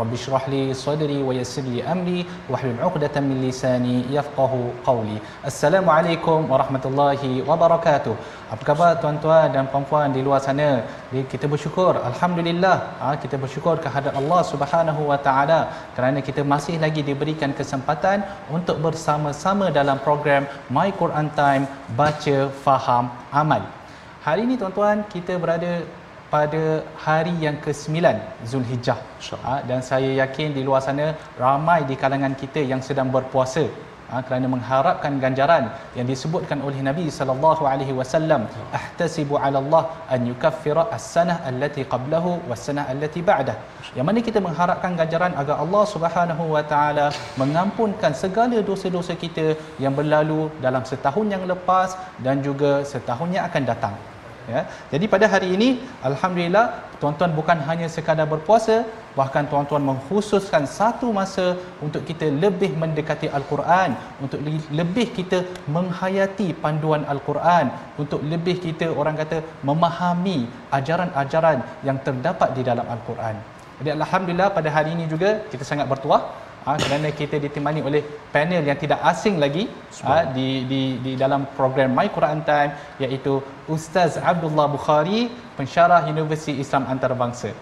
رب اشرح لي صدري ويسر لي أمري واحلل عقدة من لساني يفقه قولي السلام عليكم ورحمة الله وبركاته Apa khabar tuan-tuan dan puan-puan di luar sana? kita bersyukur, alhamdulillah, ah, kita bersyukur kehadrat Allah Subhanahu Wa Taala kerana kita masih lagi diberikan kesempatan untuk bersama-sama dalam program My Quran Time Baca Faham Amal. Hari ini tuan-tuan kita berada pada hari yang ke-9 Zulhijjah. Ha, dan saya yakin di luar sana ramai di kalangan kita yang sedang berpuasa. Ha, kerana mengharapkan ganjaran yang disebutkan oleh Nabi sallallahu alaihi wasallam ahtasibu ala Allah an yukaffira as-sanah allati qablahu was-sanah allati ba'dah. Yang mana kita mengharapkan ganjaran agar Allah Subhanahu wa taala mengampunkan segala dosa-dosa kita yang berlalu dalam setahun yang lepas dan juga setahun yang akan datang ya. Jadi pada hari ini alhamdulillah tuan-tuan bukan hanya sekadar berpuasa bahkan tuan-tuan mengkhususkan satu masa untuk kita lebih mendekati al-Quran untuk lebih kita menghayati panduan al-Quran untuk lebih kita orang kata memahami ajaran-ajaran yang terdapat di dalam al-Quran. Jadi alhamdulillah pada hari ini juga kita sangat bertuah ha, kerana kita ditemani oleh panel yang tidak asing lagi ha, di di di dalam program My Quran Time iaitu Ustaz Abdullah Bukhari pensyarah Universiti Islam Antarabangsa.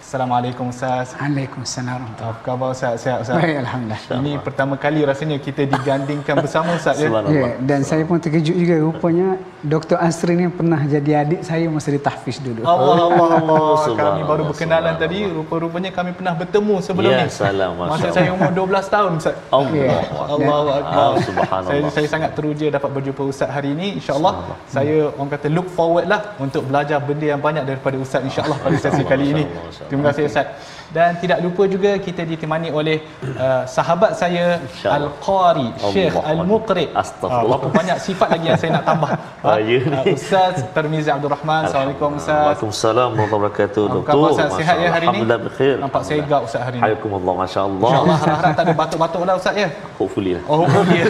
Assalamualaikum Ustaz. Waalaikumsalam. Apa khabar Ustaz? Sihat Ustaz? Baik, Alhamdulillah. Ini pertama kali rasanya kita digandingkan bersama Ustaz ya. Ya, dan saya pun terkejut juga rupanya Dr. Asri ni pernah jadi adik saya masa di tahfiz dulu. Allah Allah Allah. kami baru berkenalan tadi, rupa-rupanya kami pernah bertemu sebelum Ya, ni. salam, Masa Allah. saya umur 12 tahun Ustaz. Allah Ya. Allahu akbar. Ah, subhanallah. Saya saya sangat teruja dapat berjumpa Ustaz hari ini. Insya-Allah saya orang kata look forward lah untuk belajar benda yang banyak daripada Ustaz insya-Allah pada sesi kali ini. Allah. Terima kasih Ustaz. Dan tidak lupa juga kita ditemani oleh uh, sahabat saya InsyaAllah. Al-Qari, Syekh Allah. Al-Muqri. Astagfirullah. Ah, berapa banyak sifat lagi yang saya nak tambah. Ah, ya ni. Ah, Ustaz Termizi Abdul Rahman. Assalamualaikum Ustaz. Waalaikumsalam warahmatullahi wabarakatuh. Apa Doktor. khabar Ustaz? Sihat ya hari ini? Alhamdulillah berkhair. Nampak segak Ustaz hari ini. Hayakumullah masya-Allah. InsyaAllah harap-harap tak ada batuk-batuk lah Ustaz ya. Hopefully lah. Oh, ya.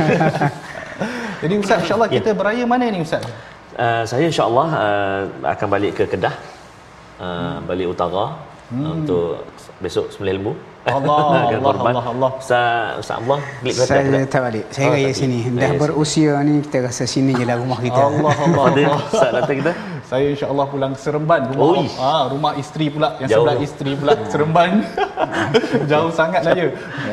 Jadi Ustaz insya-Allah kita beraya mana ni Ustaz? Uh, saya insya-Allah uh, akan balik ke Kedah. Uh, balik utara uh, untuk besok sembelih lembu. Allah, Allah, korban. Allah, Allah. Ustaz Ustaz Allah klik kereta Saya Kedah. tak balik. Saya Oh, raya tak sini. Dah berusia ni kita rasa sini je lah rumah kita. Allah Allah. Ada Allah. Ustaz datang kita. Saya insya-Allah pulang ke Seremban rumah. Oi. Ah, rumah isteri pula yang Jauh. sebelah isteri pula Seremban. Jauh sangat lah ya.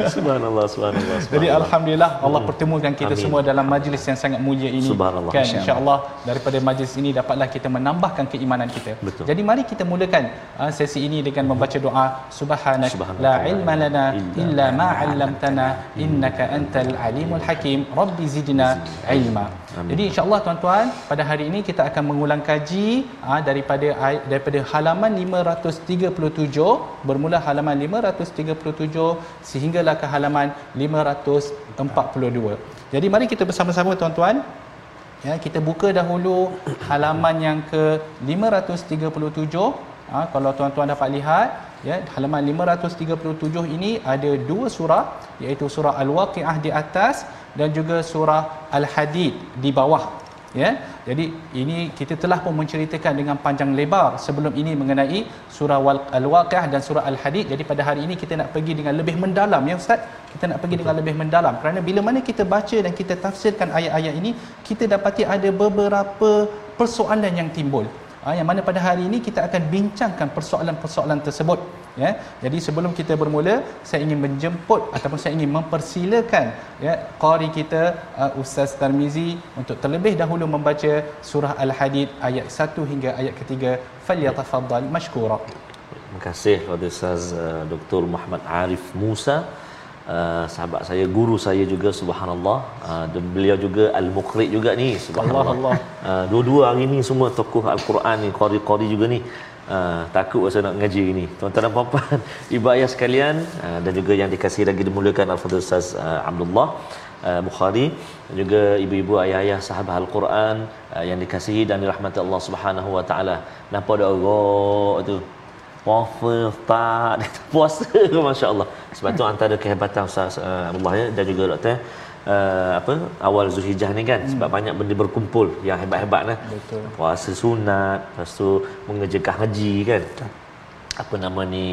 Subhanallah subhanallah. Jadi alhamdulillah Allah pertemukan kita Amin. semua dalam majlis yang sangat mulia ini. Subhanallah. Kan Insya insya-Allah daripada majlis ini dapatlah kita menambahkan keimanan kita. Betul. Jadi mari kita mulakan uh, sesi ini dengan membaca doa subhanak la ilma lana illa ma 'allamtana innaka antal alimul hakim. Rabbi zidna ilma. Jadi insya-Allah tuan-tuan pada hari ini kita akan mengulang kaji uh, daripada ay- daripada halaman 537 bermula halaman 537 sehinggalah ke halaman 542. Jadi mari kita bersama-sama tuan-tuan. Ya kita buka dahulu halaman yang ke 537 ha, kalau tuan-tuan dapat lihat ya halaman 537 ini ada dua surah iaitu surah al-waqiah di atas dan juga surah al-hadid di bawah ya? Jadi ini kita telah pun menceritakan dengan panjang lebar sebelum ini mengenai surah al-waqiah dan surah al-hadid. Jadi pada hari ini kita nak pergi dengan lebih mendalam ya ustaz. Kita nak pergi dengan lebih mendalam. Kerana bila mana kita baca dan kita tafsirkan ayat-ayat ini kita dapati ada beberapa persoalan yang timbul ha, yang mana pada hari ini kita akan bincangkan persoalan-persoalan tersebut ya. Jadi sebelum kita bermula saya ingin menjemput ataupun saya ingin mempersilakan ya qari kita uh, Ustaz Tarmizi untuk terlebih dahulu membaca surah Al-Hadid ayat 1 hingga ayat ketiga. Falyatafaddal mashkura. Terima kasih kepada Ustaz uh, Dr. Muhammad Arif Musa Uh, sahabat saya guru saya juga subhanallah uh, dan beliau juga al-muqri juga ni subhanallah Allah, Allah. Uh, dua-dua hari ni semua tokoh al-Quran ni qari-qari juga ni Uh, takut saya nak ngaji ini. Tuan-tuan dan puan-puan, ibu ayah sekalian uh, dan juga yang dikasihi lagi dimuliakan Al-Fadhil Ustaz uh, Abdullah uh, Bukhari dan juga ibu-ibu ayah-ayah sahabat Al-Quran uh, yang dikasihi dan dirahmati Allah Subhanahu wa taala. Nampak ada orang tu puasa tak puasa masya-Allah. Sebab tu antara kehebatan Ustaz uh, Abdullah ya dan juga doktor uh, apa awal Zulhijjah ni kan hmm. sebab banyak benda berkumpul yang hebat-hebat lah. Betul. Puasa sunat, lepas tu mengerjakan haji kan. Betul apa nama ni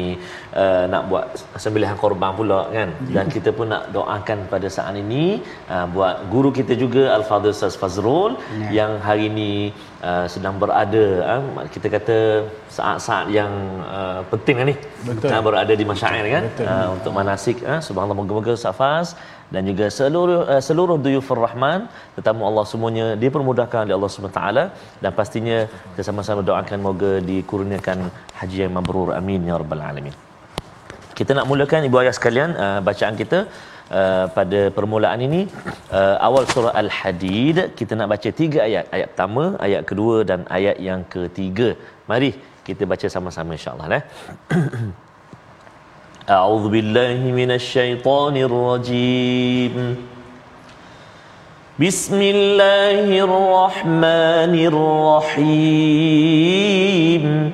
uh, nak buat sembelihan korban pula kan? Dan kita pun nak doakan pada saat ini uh, buat guru kita juga Al-Fadhil Ustaz Fazrul ya. yang hari ini uh, sedang berada uh, kita kata saat-saat yang uh, penting lah ni. Betul. Uh, berada di masyair kan? Uh, untuk manasik uh, subhanallah moga-moga Safas dan juga seluruh uh, seluruh duyufur rahman tetamu Allah semuanya dipermudahkan oleh Allah taala. Dan pastinya kita sama-sama doakan moga dikurniakan haji yang mabrur. Amin ya rabbal alamin. Kita nak mulakan ibu ayah sekalian uh, bacaan kita uh, pada permulaan ini. Uh, awal surah al-hadid kita nak baca tiga ayat. Ayat pertama ayat kedua dan ayat yang ketiga. Mari kita baca sama-sama insyaallah eh أعوذ بالله من الشيطان الرجيم. بسم الله الرحمن الرحيم.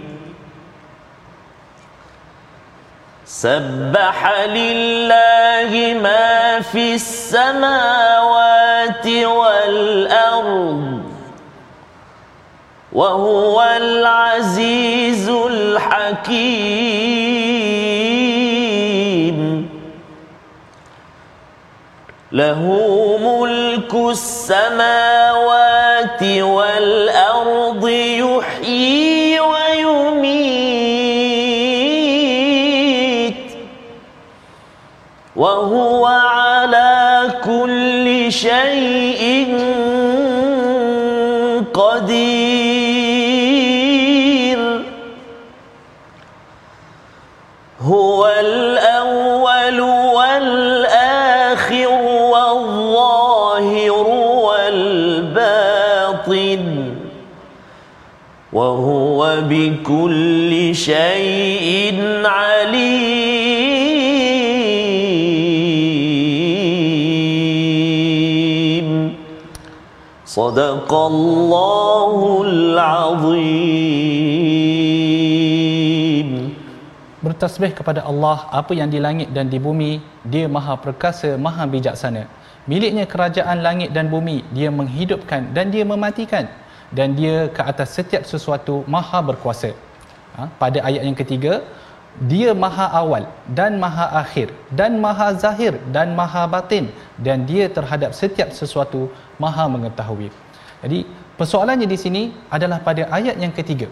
سبح لله ما في السماوات والأرض وهو العزيز الحكيم. له ملك السماوات والأرض يحيي ويميت. وهو على كل شيء قدير. هو وهو بكل شيء عليم صدق الله العظيم Bertasbih kepada Allah apa yang di langit dan di bumi dia maha perkasa maha bijaksana miliknya kerajaan langit dan bumi dia menghidupkan dan dia mematikan. Dan dia ke atas setiap sesuatu maha berkuasa. Ha? pada ayat yang ketiga dia maha awal dan maha akhir dan maha zahir dan maha batin. Dan dia terhadap setiap sesuatu maha mengetahui. Jadi persoalannya di sini adalah pada ayat yang ketiga.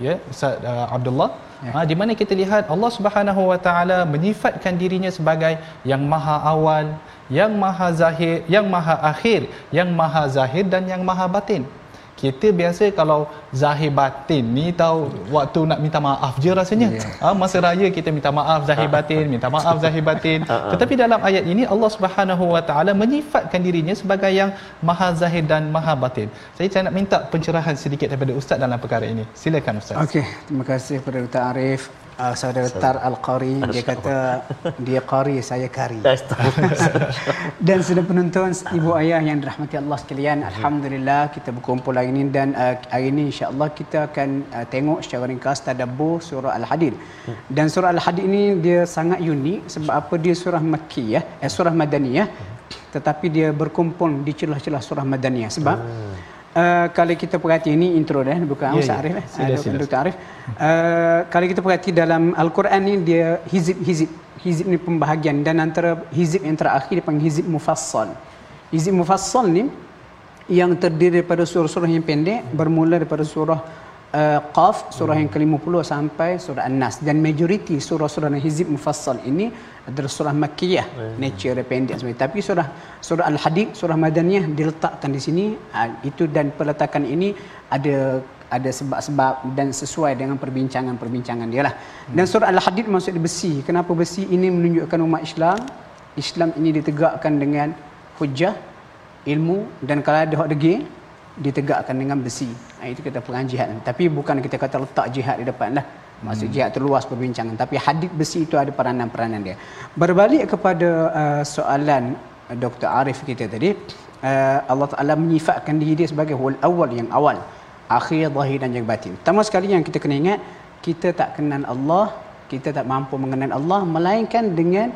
Ya Ustaz uh, Abdullah. Ya. ha, di mana kita lihat Allah Subhanahu Wa Taala menyifatkan dirinya sebagai yang maha awal yang maha zahir yang maha akhir yang maha zahir dan yang maha batin. Kita biasa kalau zahir batin ni tahu waktu nak minta maaf je rasanya. Yeah. ha, masa raya kita minta maaf zahir batin minta maaf zahir batin. Tetapi dalam ayat ini Allah Subhanahu Wa Taala menyifatkan dirinya sebagai yang maha zahir dan maha batin. Saya saya nak minta pencerahan sedikit daripada ustaz dalam perkara ini. Silakan ustaz. Okey terima kasih kepada Dr Arif uh, saudara Tar Al-Qari dia kata dia qari saya kari. dan sudah penonton ibu ayah yang dirahmati Allah sekalian, alhamdulillah kita berkumpul hari ini dan uh, hari ini insya-Allah kita akan uh, tengok secara ringkas tadabbur surah Al-Hadid. Dan surah Al-Hadid ini dia sangat unik sebab apa dia surah Makkiyah, eh, surah Madaniyah tetapi dia berkumpul di celah-celah surah Madaniyah sebab hmm. Uh, kalau kita perhati ini intro dah bukan yeah, Ustaz yeah. Arif eh sila, sila. Dr. Arif uh, kalau kita perhati dalam al-Quran ni dia hizib-hizib hizib ni pembahagian dan antara hizib yang terakhir dipanggil hizib mufassal hizib mufassal ni yang terdiri daripada surah-surah yang pendek bermula daripada surah uh, Qaf surah hmm. yang ke-50 sampai surah An-Nas dan majoriti surah-surah hizib mufassal ini adalah surah Makkiyah hmm. nature dia pendek sebenarnya tapi surah surah Al-Hadid surah Madaniyah diletakkan di sini uh, itu dan peletakan ini ada ada sebab-sebab dan sesuai dengan perbincangan-perbincangan dia lah. Hmm. Dan surah Al-Hadid maksud besi. Kenapa besi ini menunjukkan umat Islam? Islam ini ditegakkan dengan hujah, ilmu dan kalau ada hak degil, ditegakkan dengan besi. Ha, itu kita perang jihad. Tapi bukan kita kata letak jihad di depan lah. Maksud hmm. jihad terluas perbincangan. Tapi hadith besi itu ada peranan-peranan dia. Berbalik kepada uh, soalan uh, Dr. Arif kita tadi. Uh, Allah Ta'ala menyifatkan diri dia sebagai wal awal yang awal. Akhir, zahir dan yang batin. Pertama sekali yang kita kena ingat. Kita tak kenal Allah. Kita tak mampu mengenal Allah. Melainkan dengan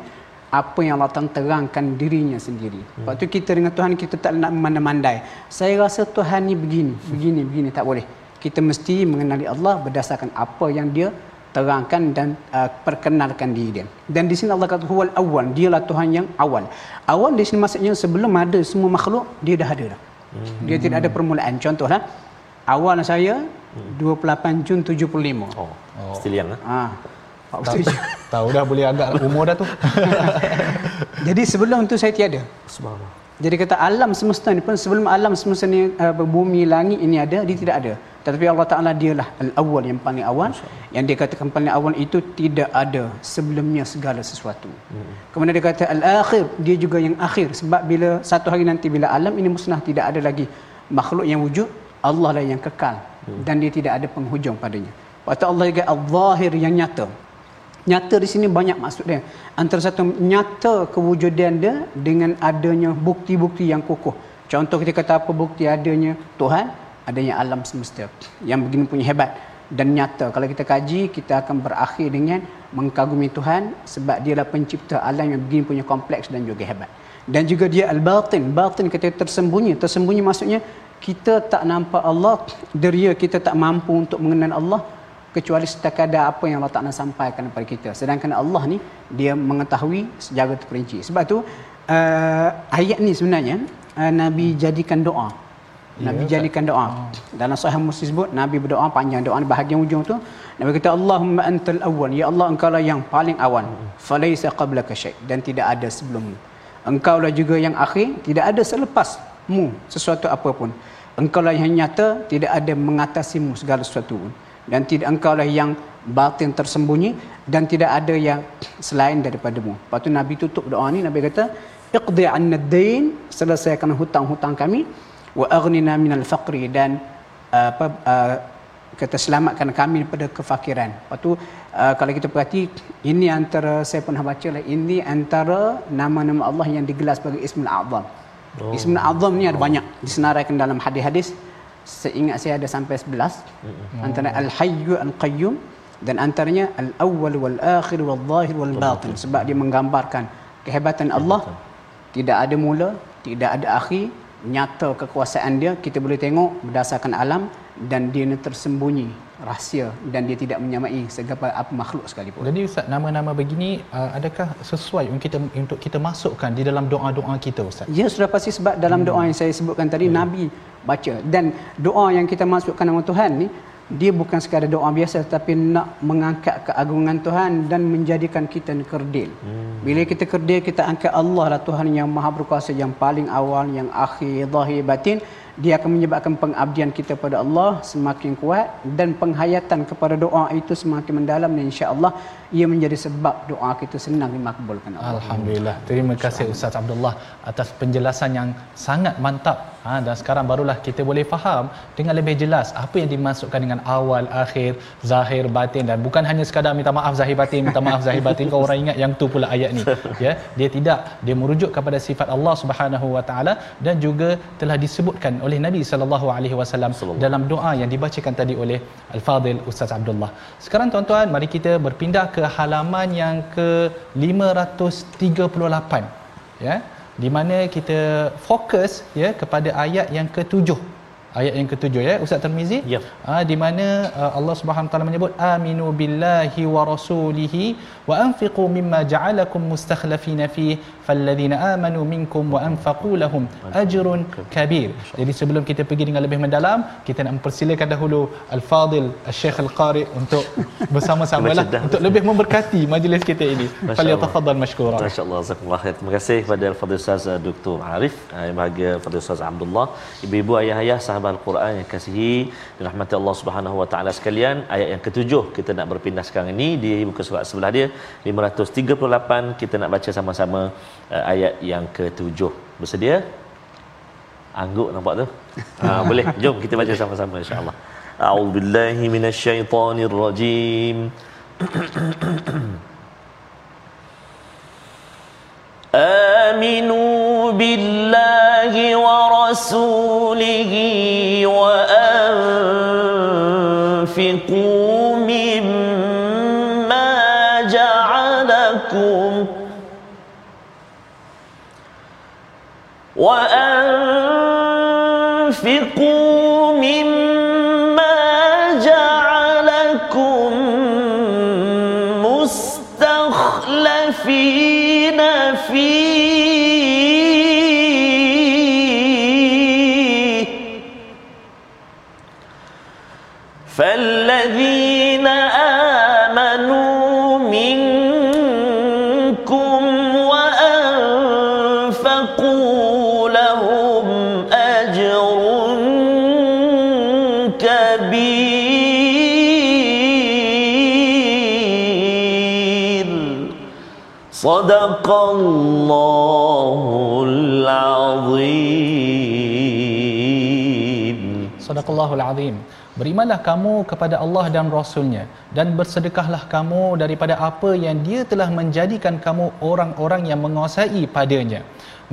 apa yang Allah Ta'ala terangkan dirinya sendiri. Hmm. Waktu kita dengan Tuhan kita tak nak memandai-mandai. Saya rasa Tuhan ni begini, begini, begini. Tak boleh kita mesti mengenali Allah berdasarkan apa yang dia terangkan dan uh, perkenalkan diri dia. Dan di sini Allah kata huwal awwal, dialah Tuhan yang awal. Awal di sini maksudnya sebelum ada semua makhluk, dia dah ada dah. Hmm. Dia tidak ada permulaan. Contohlah, awal saya hmm. 28 Jun 75. Oh, oh. still young lah. Ha. Tahu, tahu dah boleh agak umur dah tu. Jadi sebelum tu saya tiada. Subhanallah. Jadi kata alam semesta ni pun sebelum alam semesta ni uh, bumi langit ini ada, dia tidak ada. Tetapi Allah Ta'ala dialah al-awwal yang paling awal. Yang dia katakan paling awal itu tidak ada sebelumnya segala sesuatu. Hmm. Kemudian dia kata al-akhir, dia juga yang akhir. Sebab bila satu hari nanti bila alam ini musnah tidak ada lagi makhluk yang wujud, Allah lah yang kekal. Hmm. Dan dia tidak ada penghujung padanya. Waktu Allah juga al-zahir yang nyata. Nyata di sini banyak maksud dia. Antara satu nyata kewujudan dia dengan adanya bukti-bukti yang kukuh. Contoh kita kata apa bukti adanya? Tuhan, adanya alam semesta. Yang begini punya hebat dan nyata. Kalau kita kaji kita akan berakhir dengan mengagumi Tuhan sebab dia adalah pencipta alam yang begini punya kompleks dan juga hebat. Dan juga dia al-batin. Batin kita tersembunyi. Tersembunyi maksudnya kita tak nampak Allah deria kita tak mampu untuk mengenal Allah kecuali setakada apa yang Allah Ta'ala sampaikan kepada kita sedangkan Allah ni dia mengetahui secara terperinci sebab tu uh, ayat ni sebenarnya uh, Nabi jadikan doa Nabi ya, jadikan doa. Oh. Dalam sahih Muslim sebut Nabi berdoa panjang doa di bahagian ujung tu. Nabi kata Allahumma antal awwal. Ya Allah engkau lah yang paling awal. Falaisa qablaka syai' dan tidak ada sebelummu. Engkau lah juga yang akhir, tidak ada selepasmu sesuatu apapun. Engkau lah yang nyata, tidak ada mengatasimu segala sesuatu pun. Dan tidak engkau lah yang batin tersembunyi dan tidak ada yang selain daripadamu. Lepas tu Nabi tutup doa ni Nabi kata iqdi 'anna ad-dain selesaikan hutang-hutang kami wa aghnina minal faqri dan uh, apa uh, kata selamatkan kami daripada kefakiran. Lepas tu uh, kalau kita perhati ini antara saya pernah baca lah ini antara nama-nama Allah yang digelar sebagai Ismul Azam. Oh. Ismul Azam ni ada oh. banyak disenaraikan dalam hadis-hadis. Seingat saya ada sampai 11. Oh. Antara Al-Hayyu Al-Qayyum dan antaranya Al-Awwal Wal-Akhir Wal-Zahir Wal-Batin sebab dia menggambarkan kehebatan Allah. Tidak ada mula, tidak ada akhir, nyata kekuasaan dia kita boleh tengok berdasarkan alam dan dia tersembunyi rahsia dan dia tidak menyamai segala apa makhluk sekalipun. Jadi ustaz nama-nama begini uh, adakah sesuai untuk kita untuk kita masukkan di dalam doa-doa kita ustaz? Ya sudah pasti sebab dalam hmm. doa yang saya sebutkan tadi hmm. nabi baca dan doa yang kita masukkan nama Tuhan ni dia bukan sekadar doa biasa tapi nak mengangkat keagungan Tuhan dan menjadikan kita kerdil. Hmm. Bila kita kerdil kita angkat Allah lah Tuhan yang maha berkuasa yang paling awal yang akhir zahir batin dia akan menyebabkan pengabdian kita pada Allah semakin kuat dan penghayatan kepada doa itu semakin mendalam dan insya-Allah ia menjadi sebab doa kita senang dimakbulkan Allah. Alhamdulillah. Terima kasih Ustaz Abdullah atas penjelasan yang sangat mantap. Ha, dan sekarang barulah kita boleh faham dengan lebih jelas apa yang dimasukkan dengan awal, akhir, zahir, batin dan bukan hanya sekadar minta maaf zahir batin, minta maaf zahir batin kau orang ingat yang tu pula ayat ni. Ya, dia tidak dia merujuk kepada sifat Allah Subhanahu Wa Taala dan juga telah disebutkan oleh Nabi sallallahu alaihi wasallam dalam doa yang dibacakan tadi oleh Al-Fadil Ustaz Abdullah. Sekarang tuan-tuan mari kita berpindah ke halaman yang ke 538 ya di mana kita fokus ya kepada ayat yang ketujuh ayat yang ketujuh ya Ustaz Tirmizi ya. ha, di mana uh, Allah Subhanahu taala menyebut aminu billahi wa rasulihi wa anfiqu mimma ja'alakum mustakhlifina fi amanu minkum wa anfaqu lahum ajrun kabir jadi sebelum kita pergi dengan lebih mendalam kita nak mempersilakan dahulu al-fadil al-syekh al-qari untuk bersama-sama lah untuk lebih memberkati majlis kita ini. Falyatafaddal mashkura. Masyaallah jazakumullah khair. Terima kasih kepada al-fadil ustaz uh, Dr Arif uh, yang bahagia fadil ustaz Abdullah. Ibu-ibu ayah-ayah sahabat Al-Quran yang kasihi dirahmati Allah Subhanahu Wa Taala sekalian. Ayat yang ketujuh kita nak berpindah sekarang ini di muka surat sebelah dia 538 kita nak baca sama-sama uh, ayat yang ketujuh bersedia angguk nampak tu ha, boleh jom kita baca sama-sama insyaallah a'udzubillahi minasyaitonirrajim آمنوا بالله ورسوله وأنفقوا صدق الله العظيم Sadaqallahul azim. Berimanlah kamu kepada Allah dan Rasulnya dan bersedekahlah kamu daripada apa yang dia telah menjadikan kamu orang-orang yang menguasai padanya.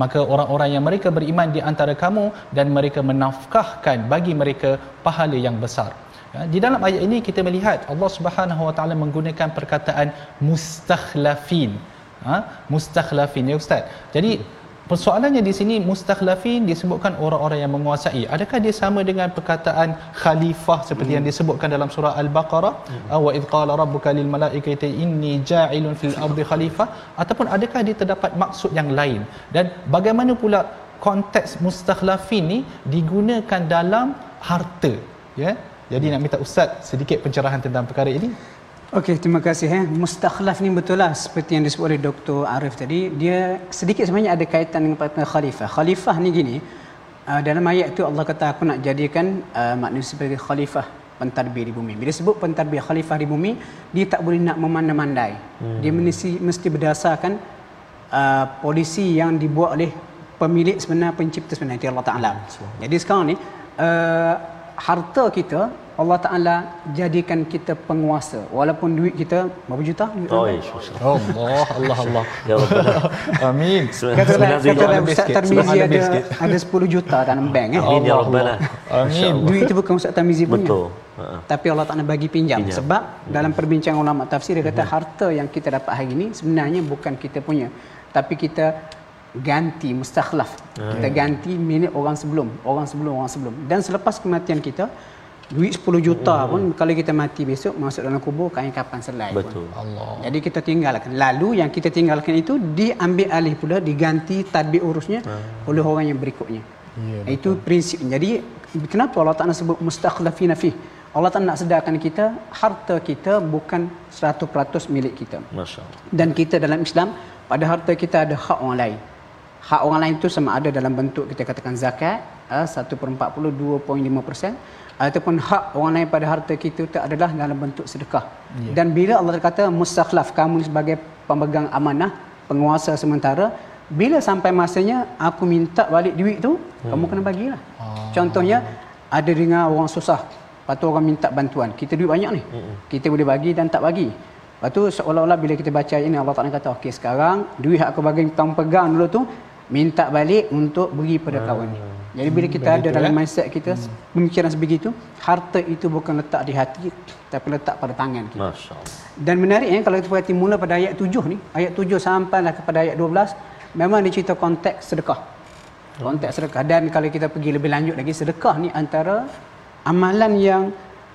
Maka orang-orang yang mereka beriman di antara kamu dan mereka menafkahkan bagi mereka pahala yang besar. Ya, di dalam ayat ini kita melihat Allah Subhanahu Wa Taala menggunakan perkataan mustakhlafin. Ha? Mustakhlafin ya ustaz. Jadi Persoalannya di sini mustakhlafin disebutkan orang-orang yang menguasai. Adakah dia sama dengan perkataan khalifah seperti hmm. yang disebutkan dalam surah Al-Baqarah? Hmm. Wa idh qala rabbuka lil malaikati inni ja'ilun fil ardi khalifah ataupun adakah dia terdapat maksud yang lain? Dan bagaimana pula konteks mustakhlafin ni digunakan dalam harta? Ya. Jadi nak minta ustaz sedikit pencerahan tentang perkara ini. Okey, terima kasih. Eh. Mustakhlaf ni betul lah seperti yang disebut oleh Dr. Arif tadi. Dia sedikit sebenarnya ada kaitan dengan perkataan khalifah. Khalifah ni gini, uh, dalam ayat tu Allah kata aku nak jadikan uh, manusia sebagai khalifah pentadbir di bumi. Bila sebut pentadbir khalifah di bumi, dia tak boleh nak memandai-mandai. Hmm. Dia mesti, mesti berdasarkan uh, polisi yang dibuat oleh pemilik sebenar, pencipta sebenar, Allah Ta'ala. Jadi sekarang ni, uh, harta kita Allah Taala jadikan kita penguasa walaupun duit kita berapa juta duit Oh, insya Allah Allah Allah. Ya Rabbana. Amin. Katalah, katalah Ustaz. Tarmizi ada, ada 10 juta dalam bank eh. Amin ya Rabbana. Amin. Duit itu bukan Ustaz Tarmizi punya. Betul. Ha. Tapi Allah Ta'ala bagi pinjam. Pinjam. Sebab dalam perbincangan ulama tafsir dia kata harta yang kita dapat hari ini sebenarnya bukan kita punya. Tapi kita ganti mustakhlaf. Kita ganti milik orang sebelum, orang sebelum, orang sebelum. Dan selepas kematian kita duit 10 juta pun kalau kita mati besok masuk dalam kubur kain kapan selai pun. Betul. Allah. Jadi kita tinggalkan. Lalu yang kita tinggalkan itu diambil alih pula diganti tadbir urusnya oleh orang yang berikutnya. Ya, itu prinsip. Jadi kenapa Allah Taala sebut mustakhlafina fi? Allah Taala nak sedarkan kita harta kita bukan 100% milik kita. Masya-Allah. Dan kita dalam Islam pada harta kita ada hak orang lain. Hak orang lain itu sama ada dalam bentuk kita katakan zakat uh, 1 per 40 2.5% ataupun hak orang lain pada harta kita itu adalah dalam bentuk sedekah. Yeah. Dan bila Allah kata mustakhlaf kamu sebagai pemegang amanah, penguasa sementara, bila sampai masanya aku minta balik duit tu, hmm. kamu kena bagilah. Oh. Contohnya ada dengar orang susah, lepas tu orang minta bantuan. Kita duit banyak ni. Hmm. Kita boleh bagi dan tak bagi. Lepas tu seolah-olah bila kita baca ini Allah Taala kata, okey sekarang duit aku bagi tang pegang dulu tu minta balik untuk beri pada kawan ni. Jadi bila kita hmm, ada dalam ya? mindset kita hmm. pemikiran sebegitu, harta itu bukan letak di hati tapi letak pada tangan kita. Masya-Allah. Dan menariknya kalau kita perhati mula pada ayat 7 ni, ayat 7 sampailah kepada ayat 12, memang dia cerita konteks sedekah. Konteks sedekah dan kalau kita pergi lebih lanjut lagi sedekah ni antara amalan yang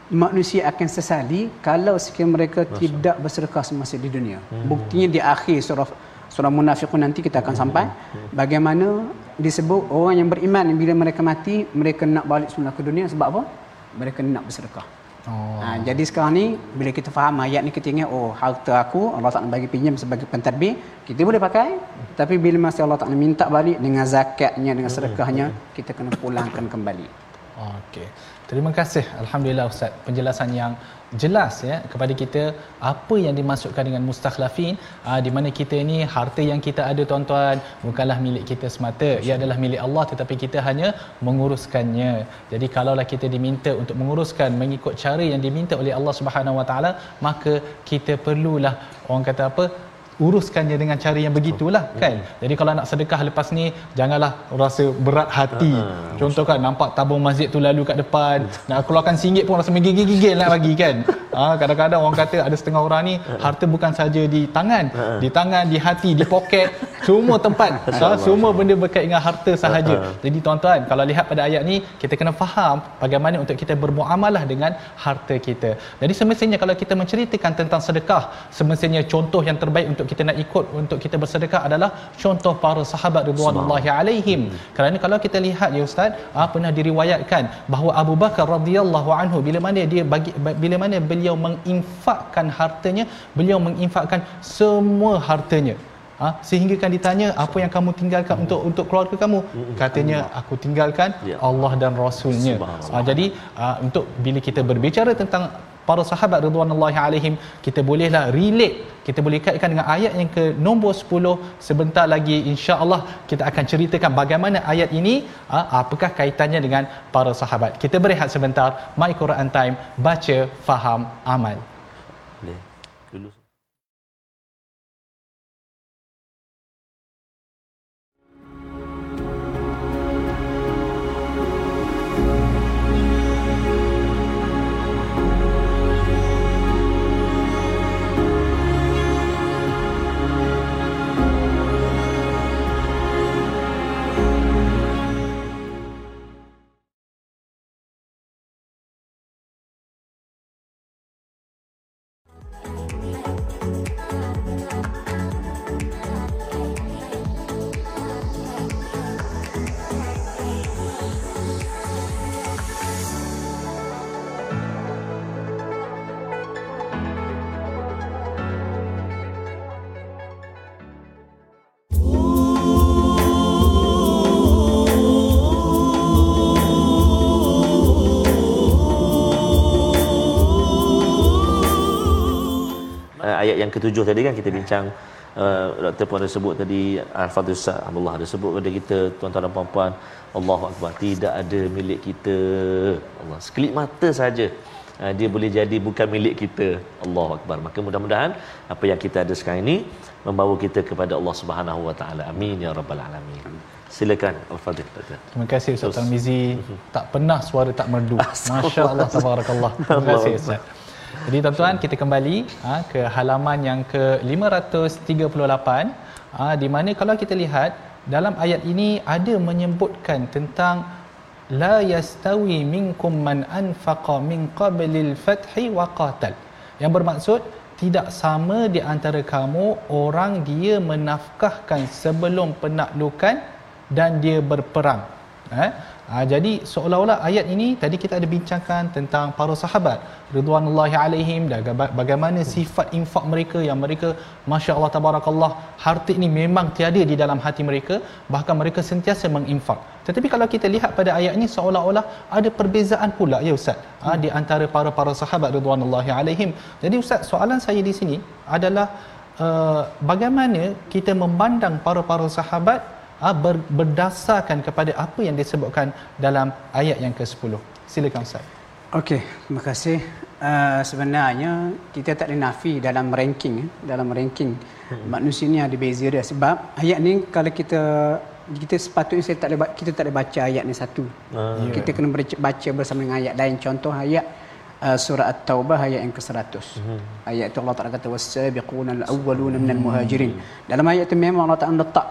manusia akan sesali kalau sekiranya mereka Masya. tidak bersedekah semasa di dunia. Hmm. Buktinya di akhir surah surah munafiqun nanti kita akan sampai. Bagaimana disebut orang yang beriman bila mereka mati mereka nak balik semula ke dunia sebab apa? Mereka nak bersedekah. Oh. ha, jadi sekarang ni bila kita faham ayat ni kita ingat oh harta aku Allah tak nak bagi pinjam sebagai pentadbir kita boleh pakai. Tapi bila masa Allah tak nak minta balik dengan zakatnya dengan sedekahnya kita kena pulangkan kembali. Okey. Terima kasih. Alhamdulillah ustaz. Penjelasan yang jelas ya kepada kita apa yang dimasukkan dengan mustakhlafin aa, ah, di mana kita ini harta yang kita ada tuan-tuan bukanlah milik kita semata. Ia adalah milik Allah tetapi kita hanya menguruskannya. Jadi kalaulah kita diminta untuk menguruskan mengikut cara yang diminta oleh Allah Subhanahu Wa Taala maka kita perlulah orang kata apa uruskannya dengan cara yang begitulah kan? Jadi kalau nak sedekah lepas ni janganlah rasa berat hati. Uh, contoh kan nampak tabung masjid tu lalu kat depan nak keluarkan singgit pun rasa menggigil-gigil nak bagi kan? Ha, kadang-kadang orang kata ada setengah orang ni harta bukan saja di tangan di tangan di hati di poket semua tempat. Ha, semua benda berkait dengan harta sahaja. Jadi tuan-tuan kalau lihat pada ayat ni kita kena faham bagaimana untuk kita bermuamalah dengan harta kita. Jadi semestinya kalau kita menceritakan tentang sedekah semestinya contoh yang terbaik untuk kita nak ikut untuk kita bersedekah adalah contoh para sahabat radhiyallahu alaihim. Hmm. Kerana kalau kita lihat ya ustaz, ah, pernah diriwayatkan bahawa Abu Bakar radhiyallahu anhu bila mana dia bagi bila mana beliau menginfakkan hartanya, beliau menginfakkan semua hartanya. Ha? sehingga kan ditanya apa yang kamu tinggalkan hmm. untuk untuk keluarga kamu hmm. katanya aku tinggalkan ya. Allah dan rasulnya ha, jadi ha, untuk bila kita berbicara tentang para sahabat radhiyallahu alaihim kita bolehlah relate. Kita boleh kaitkan dengan ayat yang ke nombor 10 sebentar lagi insya-Allah kita akan ceritakan bagaimana ayat ini ah, apakah kaitannya dengan para sahabat. Kita berehat sebentar. My Quran time baca faham amal. Boleh ayat yang ketujuh tadi kan kita bincang uh, doktor pun ada sebut tadi Al-Fadhil Ustaz Abdullah ada sebut kepada kita tuan-tuan dan puan-puan Allahu Akbar tidak ada milik kita. Allah sekelip mata saja uh, dia boleh jadi bukan milik kita. Allahu Akbar. Maka mudah-mudahan apa yang kita ada sekarang ini membawa kita kepada Allah Subhanahu Wa Taala. Amin ya rabbal alamin. Silakan al-fadhil. Terima kasih Ustaz Tarmizi tak pernah suara tak merdu. masya-Allah tabarakallah. Terima kasih Ustaz jadi tuan-tuan kita kembali ha, ke halaman yang ke 538 ha, di mana kalau kita lihat dalam ayat ini ada menyebutkan tentang la yastawi minkum man anfaqa min qablil fathi wa qatal. Yang bermaksud tidak sama di antara kamu orang dia menafkahkan sebelum penaklukan dan dia berperang. Ha? Ha, jadi seolah-olah ayat ini tadi kita ada bincangkan tentang para sahabat ridwanullahi alaihim dan bagaimana sifat infak mereka yang mereka masya-Allah tabarakallah harta ini memang tiada di dalam hati mereka bahkan mereka sentiasa menginfak. Tetapi kalau kita lihat pada ayat ini seolah-olah ada perbezaan pula ya ustaz ha, di antara para-para sahabat ridwanullahi alaihim. Jadi ustaz soalan saya di sini adalah uh, bagaimana kita memandang para-para sahabat uh, ber, berdasarkan kepada apa yang disebutkan dalam ayat yang ke-10. Silakan Ustaz. Okey, terima kasih. Uh, sebenarnya kita tak ada nafi dalam ranking eh. dalam ranking hmm. manusia ni ada beza dia sebab ayat ni kalau kita kita sepatutnya saya tak ada kita tak ada baca ayat ni satu. Uh, kita yeah. kena baca bersama dengan ayat lain contoh ayat uh, surah At-Taubah ayat yang ke-100. Hmm. Ayat itu Allah Taala kata was-sabiquna al-awwaluna minal muhajirin. Dalam ayat itu memang Allah Taala letak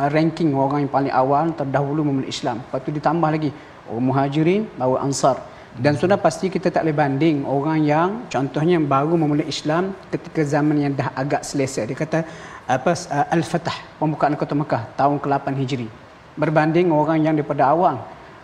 uh, ranking orang yang paling awal terdahulu memeluk Islam. Lepas itu ditambah lagi orang muhajirin baru ansar. Dan sudah pasti kita tak boleh banding orang yang contohnya baru memeluk Islam ketika zaman yang dah agak selesa. Dia kata apa uh, Al-Fatah pembukaan kota Mekah tahun ke-8 Hijri. Berbanding orang yang daripada awal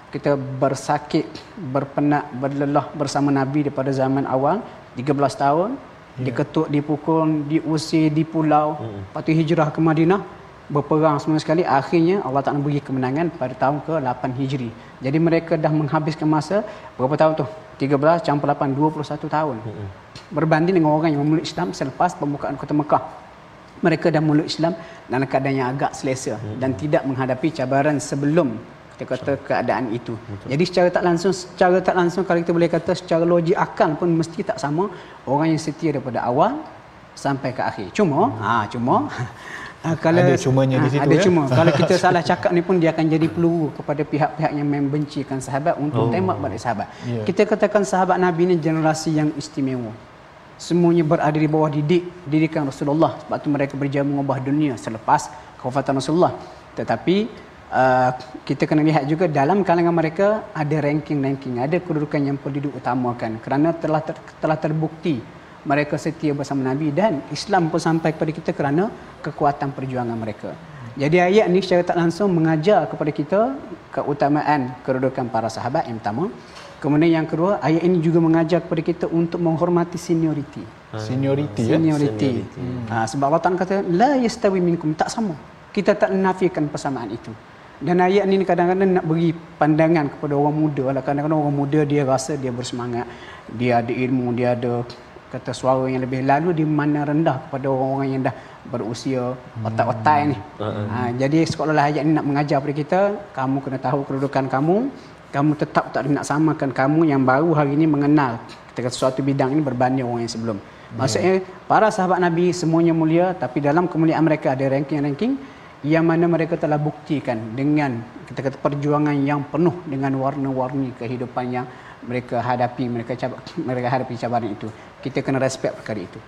kita bersakit, berpenak, berlelah bersama Nabi daripada zaman awal 13 tahun yeah. diketuk, dipukul, diusir di pulau mm. lepas tu hijrah ke Madinah berperang semua sekali akhirnya Allah Ta'ala beri kemenangan pada tahun ke-8 Hijri jadi mereka dah menghabiskan masa berapa tahun tu 13 campur 8 21 tahun mm. berbanding dengan orang yang memeluk Islam selepas pembukaan kota Mekah mereka dah memeluk Islam dalam keadaan yang agak selesa mm. dan tidak menghadapi cabaran sebelum kita kata keadaan itu. Betul. Jadi secara tak langsung secara tak langsung kalau kita boleh kata secara logik akal pun mesti tak sama orang yang setia daripada awal sampai ke akhir. Cuma hmm. ha cuma ha, kalau ada cumanya ha, di situ ada ya. cuma kalau kita salah cakap ni pun dia akan jadi peluru kepada pihak-pihak yang membencikan sahabat untuk oh. tembak balik sahabat. Yeah. Kita katakan sahabat Nabi ni generasi yang istimewa. Semuanya berada di bawah didik didikan Rasulullah sebab tu mereka berjaya mengubah dunia selepas kewafatan Rasulullah. Tetapi uh, kita kena lihat juga dalam kalangan mereka ada ranking-ranking, ada kedudukan yang perlu diutamakan kerana telah ter, telah terbukti mereka setia bersama Nabi dan Islam pun sampai kepada kita kerana kekuatan perjuangan mereka. Jadi ayat ni secara tak langsung mengajar kepada kita keutamaan kedudukan para sahabat yang pertama. Kemudian yang kedua, ayat ini juga mengajar kepada kita untuk menghormati senioriti. Senioriti ya. Senioriti. Hmm. Ha, sebab Allah Taala kata la yastawi minkum tak sama. Kita tak nafikan persamaan itu. Dan ayat ni kadang-kadang nak beri pandangan kepada orang muda lah. Kadang-kadang orang muda dia rasa dia bersemangat. Dia ada ilmu, dia ada kata suara yang lebih lalu di mana rendah kepada orang-orang yang dah berusia otak-otak ni. Uh-huh. Ha, jadi sekolah ayat ni nak mengajar kepada kita, kamu kena tahu kedudukan kamu. Kamu tetap tak nak samakan kamu yang baru hari ini mengenal kita kata suatu bidang ini berbanding orang yang sebelum. Maksudnya para sahabat Nabi semuanya mulia tapi dalam kemuliaan mereka ada ranking-ranking yang mana mereka telah buktikan dengan kita kata perjuangan yang penuh dengan warna-warni kehidupan yang mereka hadapi mereka cabar, mereka hadapi cabaran itu. Kita kena respect perkara itu.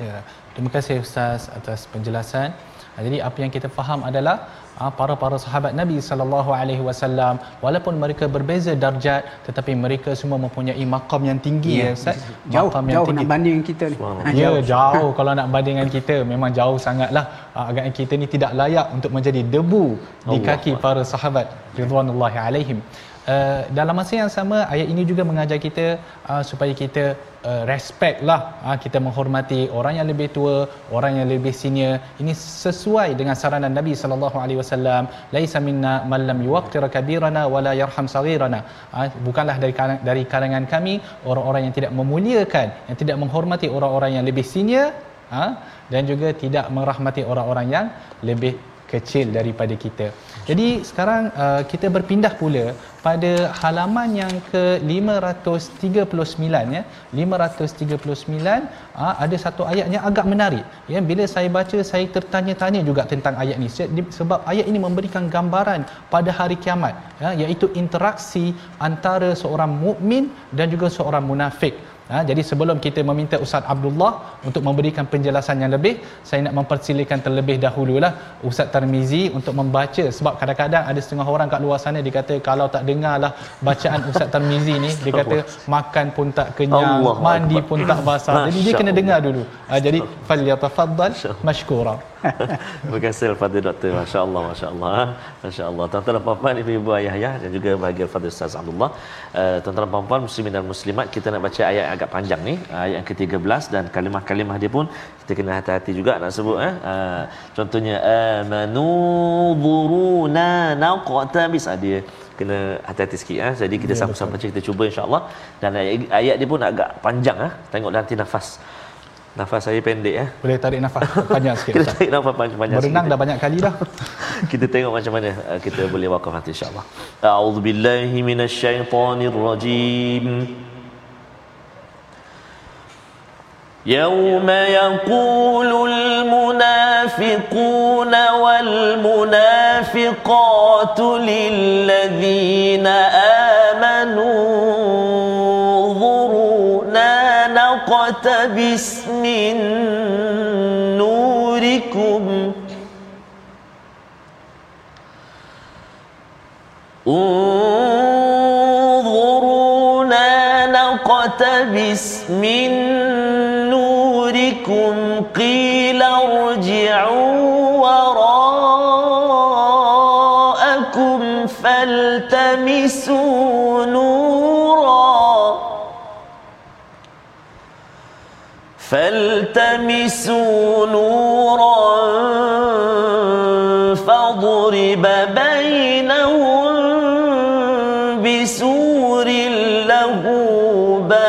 Ya terima kasih ustaz atas penjelasan. Jadi apa yang kita faham adalah ah, para para sahabat Nabi sallallahu alaihi wasallam walaupun mereka berbeza darjat tetapi mereka semua mempunyai makam yang tinggi ya, ya ustaz. Jauh makam yang jauh tinggi. nak banding kita ni. Ha, ya jauh, jauh. kalau nak bandingkan kita. Memang jauh sangatlah. Ah, agaknya kita ni tidak layak untuk menjadi debu di kaki para sahabat. Ridwanullahi alaihim uh, dalam masa yang sama ayat ini juga mengajar kita uh, supaya kita uh, respect lah uh, kita menghormati orang yang lebih tua orang yang lebih senior ini sesuai dengan saranan Nabi sallallahu alaihi wasallam laisa minna man lam yuqtir kabirana wala yarham saghirana uh, bukanlah dari dari kalangan kami orang-orang yang tidak memuliakan yang tidak menghormati orang-orang yang lebih senior uh, dan juga tidak merahmati orang-orang yang lebih kecil daripada kita. Jadi sekarang uh, kita berpindah pula pada halaman yang ke 539 ya. 539 uh, ada satu ayat yang agak menarik. Ya bila saya baca saya tertanya-tanya juga tentang ayat ini sebab ayat ini memberikan gambaran pada hari kiamat ya iaitu interaksi antara seorang mukmin dan juga seorang munafik. Ha, jadi sebelum kita meminta Ustaz Abdullah untuk memberikan penjelasan yang lebih, saya nak mempersilakan terlebih dahululah Ustaz Tarmizi untuk membaca sebab kadang-kadang ada setengah orang kat luar sana dia kata kalau tak dengarlah bacaan Ustaz Tarmizi ni dia kata makan pun tak kenyang, Allah mandi Allah. pun tak basah. Jadi dia kena dengar dulu. Ha, jadi falyatafaddal mashkura. Terima kasih kepada doktor. Masya-Allah, masya-Allah. Masya-Allah. Tuan-tuan dan puan-puan, ibu-ibu ayah ya dan juga bagi Fadil Ustaz Abdullah. Uh, tuan-tuan dan puan-puan muslimin dan muslimat, kita nak baca ayat agak panjang ni, ayat yang ke-13 dan kalimah-kalimah dia pun kita kena hati-hati juga nak sebut eh. Uh, contohnya amanu buruna naqtabis ah, dia kena hati-hati sikit eh. Jadi kita ya, sama-sama kita cuba insya-Allah dan ayat, ayat dia pun agak panjang ah. Tengok nanti nafas. Nafas saya pendek ya. Boleh tarik nafas panjang sikit. kita tarik nafas panjang, panjang Berenang sikit. dah banyak kali dah. kita tengok macam mana uh, kita boleh wakaf nanti insya-Allah. A'udzubillahi minasyaitonirrajim. يوم يقول المنافقون والمنافقات للذين آمنوا من نوركم. انظرونا نقتبس من نوركم قيل فالتمسوا نورا فضرب بينهم بسور له باب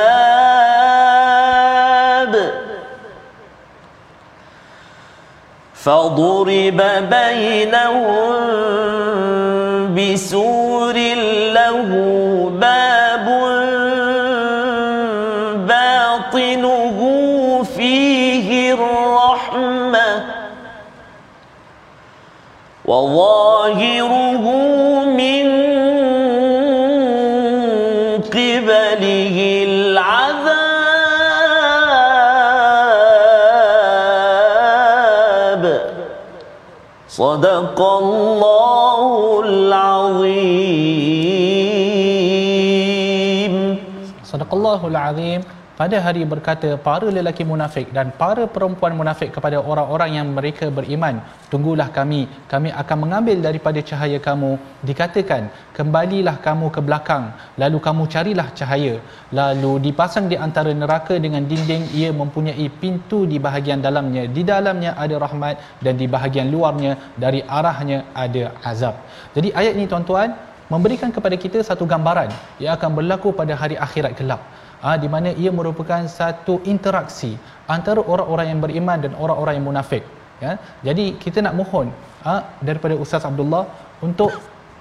فضرب بينهم بسور له باب وظاهره من قبله العذاب. صدق الله العظيم. صدق الله العظيم. Pada hari berkata para lelaki munafik dan para perempuan munafik kepada orang-orang yang mereka beriman tunggulah kami. Kami akan mengambil daripada cahaya kamu. Dikatakan kembalilah kamu ke belakang lalu kamu carilah cahaya. Lalu dipasang di antara neraka dengan dinding ia mempunyai pintu di bahagian dalamnya. Di dalamnya ada rahmat dan di bahagian luarnya dari arahnya ada azab. Jadi ayat ini tuan-tuan memberikan kepada kita satu gambaran. Yang akan berlaku pada hari akhirat gelap ha, di mana ia merupakan satu interaksi antara orang-orang yang beriman dan orang-orang yang munafik ya jadi kita nak mohon ha, daripada Ustaz Abdullah untuk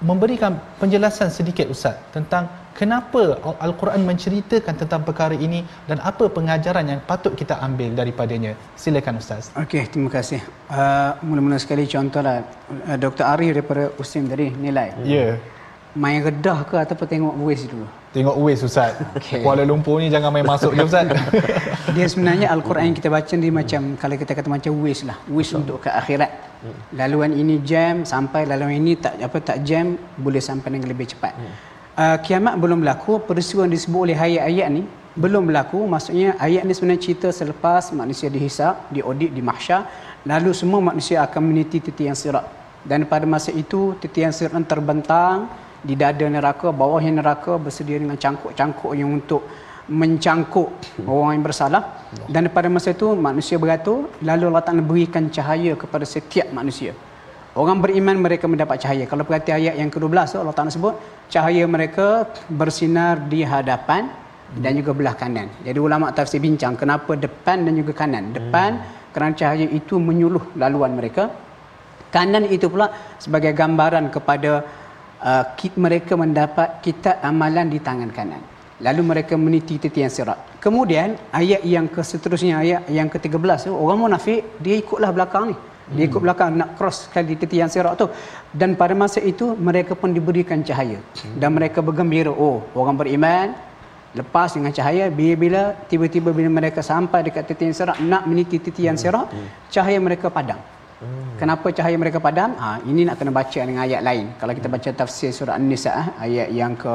memberikan penjelasan sedikit Ustaz tentang kenapa Al-Quran menceritakan tentang perkara ini dan apa pengajaran yang patut kita ambil daripadanya. Silakan Ustaz. Okey, terima kasih. Uh, mula-mula sekali contohlah uh, Dr. Arif daripada Usim tadi nilai. Ya. Yeah. Main redah ke ataupun tengok voice dulu? Tengok Uwais Ustaz. Okay. Kuala Lumpur ni jangan main masuk je Ustaz. Dia sebenarnya Al-Quran yang kita baca ni macam kalau kita kata macam Uwais lah. Uwais untuk ke akhirat. Hmm. Laluan ini jam sampai laluan ini tak apa tak jam boleh sampai dengan lebih cepat. Hmm. Uh, kiamat belum berlaku, peristiwa yang disebut oleh ayat-ayat ni belum berlaku. Maksudnya ayat ni sebenarnya cerita selepas manusia dihisap, diaudit di mahsyar, lalu semua manusia akan meniti titian sirat. Dan pada masa itu titian sirat terbentang di dada neraka bawahnya neraka bersedia dengan cangkuk-cangkuk yang untuk mencangkuk orang yang bersalah. Dan pada masa itu manusia beratur lalu Allah Ta'ala berikan cahaya kepada setiap manusia. Orang beriman mereka mendapat cahaya. Kalau perhati ayat yang ke-12 Allah Ta'ala sebut cahaya mereka bersinar di hadapan dan juga belah kanan. Jadi ulama tafsir bincang kenapa depan dan juga kanan. Depan hmm. kerana cahaya itu menyuluh laluan mereka. Kanan itu pula sebagai gambaran kepada uh, mereka mendapat kitab amalan di tangan kanan. Lalu mereka meniti titian sirat. Kemudian ayat yang ke seterusnya ayat yang ke-13 orang munafik dia ikutlah belakang ni. Dia ikut belakang nak cross kali titian sirat tu. Dan pada masa itu mereka pun diberikan cahaya dan mereka bergembira, oh orang beriman lepas dengan cahaya bila-bila tiba-tiba bila mereka sampai dekat titian sirat nak meniti titian sirat, cahaya mereka padam. Hmm. Kenapa cahaya mereka padam? Ha, ini nak kena baca dengan ayat lain. Kalau kita baca tafsir surah An-Nisa eh, ayat yang ke